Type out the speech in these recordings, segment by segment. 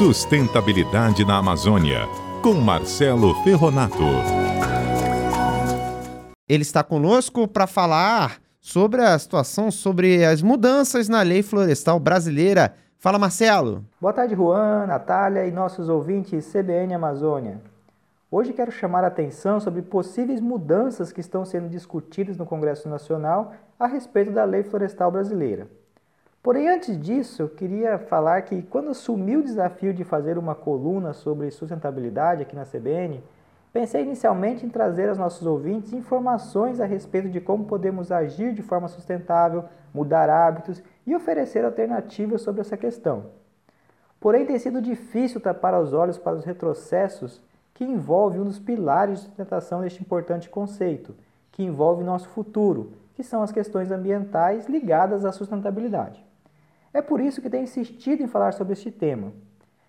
Sustentabilidade na Amazônia, com Marcelo Ferronato. Ele está conosco para falar sobre a situação, sobre as mudanças na lei florestal brasileira. Fala, Marcelo. Boa tarde, Juan, Natália e nossos ouvintes CBN Amazônia. Hoje quero chamar a atenção sobre possíveis mudanças que estão sendo discutidas no Congresso Nacional a respeito da lei florestal brasileira. Porém, antes disso, eu queria falar que quando assumi o desafio de fazer uma coluna sobre sustentabilidade aqui na CBN, pensei inicialmente em trazer aos nossos ouvintes informações a respeito de como podemos agir de forma sustentável, mudar hábitos e oferecer alternativas sobre essa questão. Porém, tem sido difícil tapar os olhos para os retrocessos que envolve um dos pilares de sustentação deste importante conceito, que envolve nosso futuro, que são as questões ambientais ligadas à sustentabilidade. É por isso que tenho insistido em falar sobre este tema.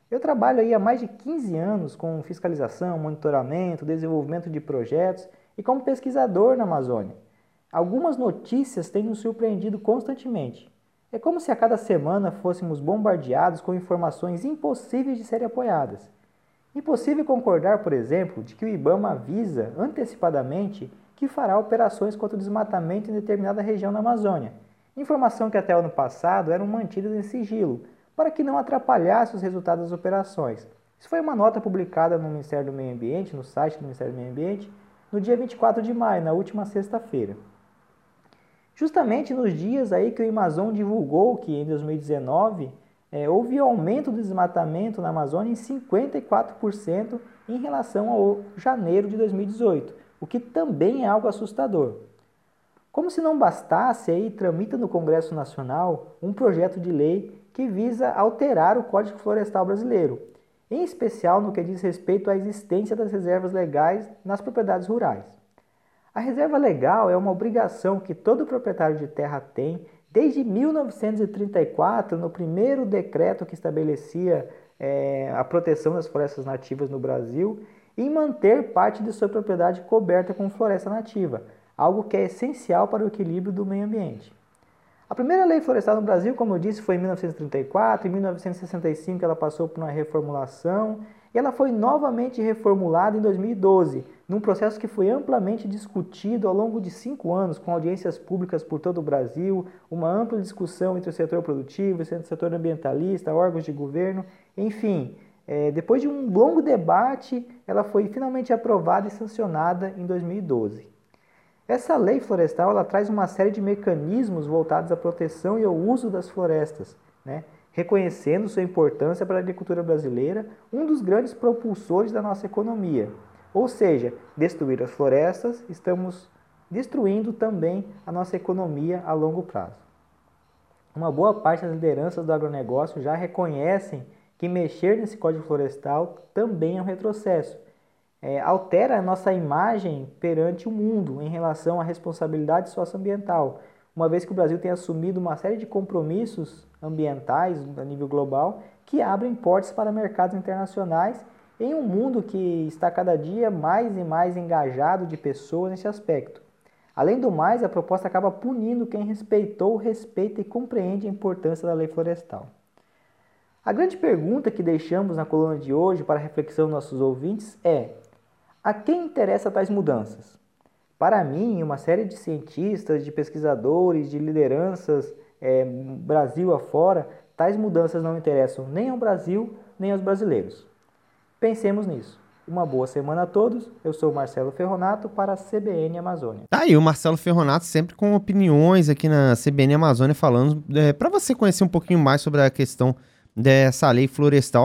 Eu trabalho aí há mais de 15 anos com fiscalização, monitoramento, desenvolvimento de projetos e como pesquisador na Amazônia. Algumas notícias têm nos surpreendido constantemente. É como se a cada semana fôssemos bombardeados com informações impossíveis de serem apoiadas. Impossível concordar, por exemplo, de que o IBAMA avisa antecipadamente que fará operações contra o desmatamento em determinada região da Amazônia informação que até o ano passado eram mantidas em sigilo, para que não atrapalhasse os resultados das operações. Isso foi uma nota publicada no Ministério do Meio Ambiente, no site do Ministério do Meio Ambiente, no dia 24 de maio, na última sexta-feira. Justamente nos dias aí que o Amazon divulgou que em 2019 é, houve aumento do desmatamento na Amazônia em 54% em relação ao janeiro de 2018, o que também é algo assustador. Como se não bastasse, aí tramita no Congresso Nacional um projeto de lei que visa alterar o Código Florestal Brasileiro, em especial no que diz respeito à existência das reservas legais nas propriedades rurais. A reserva legal é uma obrigação que todo proprietário de terra tem desde 1934, no primeiro decreto que estabelecia é, a proteção das florestas nativas no Brasil, em manter parte de sua propriedade coberta com floresta nativa, algo que é essencial para o equilíbrio do meio ambiente. A primeira lei florestal no Brasil, como eu disse, foi em 1934, em 1965 ela passou por uma reformulação e ela foi novamente reformulada em 2012, num processo que foi amplamente discutido ao longo de cinco anos, com audiências públicas por todo o Brasil, uma ampla discussão entre o setor produtivo, o setor ambientalista, órgãos de governo, enfim. É, depois de um longo debate, ela foi finalmente aprovada e sancionada em 2012. Essa lei florestal ela traz uma série de mecanismos voltados à proteção e ao uso das florestas, né? reconhecendo sua importância para a agricultura brasileira, um dos grandes propulsores da nossa economia. Ou seja, destruir as florestas, estamos destruindo também a nossa economia a longo prazo. Uma boa parte das lideranças do agronegócio já reconhecem que mexer nesse código florestal também é um retrocesso é, altera a nossa imagem perante o mundo em relação à responsabilidade socioambiental, uma vez que o Brasil tem assumido uma série de compromissos ambientais a nível global que abrem portas para mercados internacionais em um mundo que está cada dia mais e mais engajado de pessoas nesse aspecto. Além do mais, a proposta acaba punindo quem respeitou, respeita e compreende a importância da lei florestal. A grande pergunta que deixamos na coluna de hoje para reflexão dos nossos ouvintes é: a quem interessa tais mudanças? Para mim, uma série de cientistas, de pesquisadores, de lideranças, é, Brasil afora, tais mudanças não interessam nem ao Brasil, nem aos brasileiros. Pensemos nisso. Uma boa semana a todos. Eu sou o Marcelo Ferronato para a CBN Amazônia. Tá aí o Marcelo Ferronato sempre com opiniões aqui na CBN Amazônia falando é, para você conhecer um pouquinho mais sobre a questão dessa lei florestal.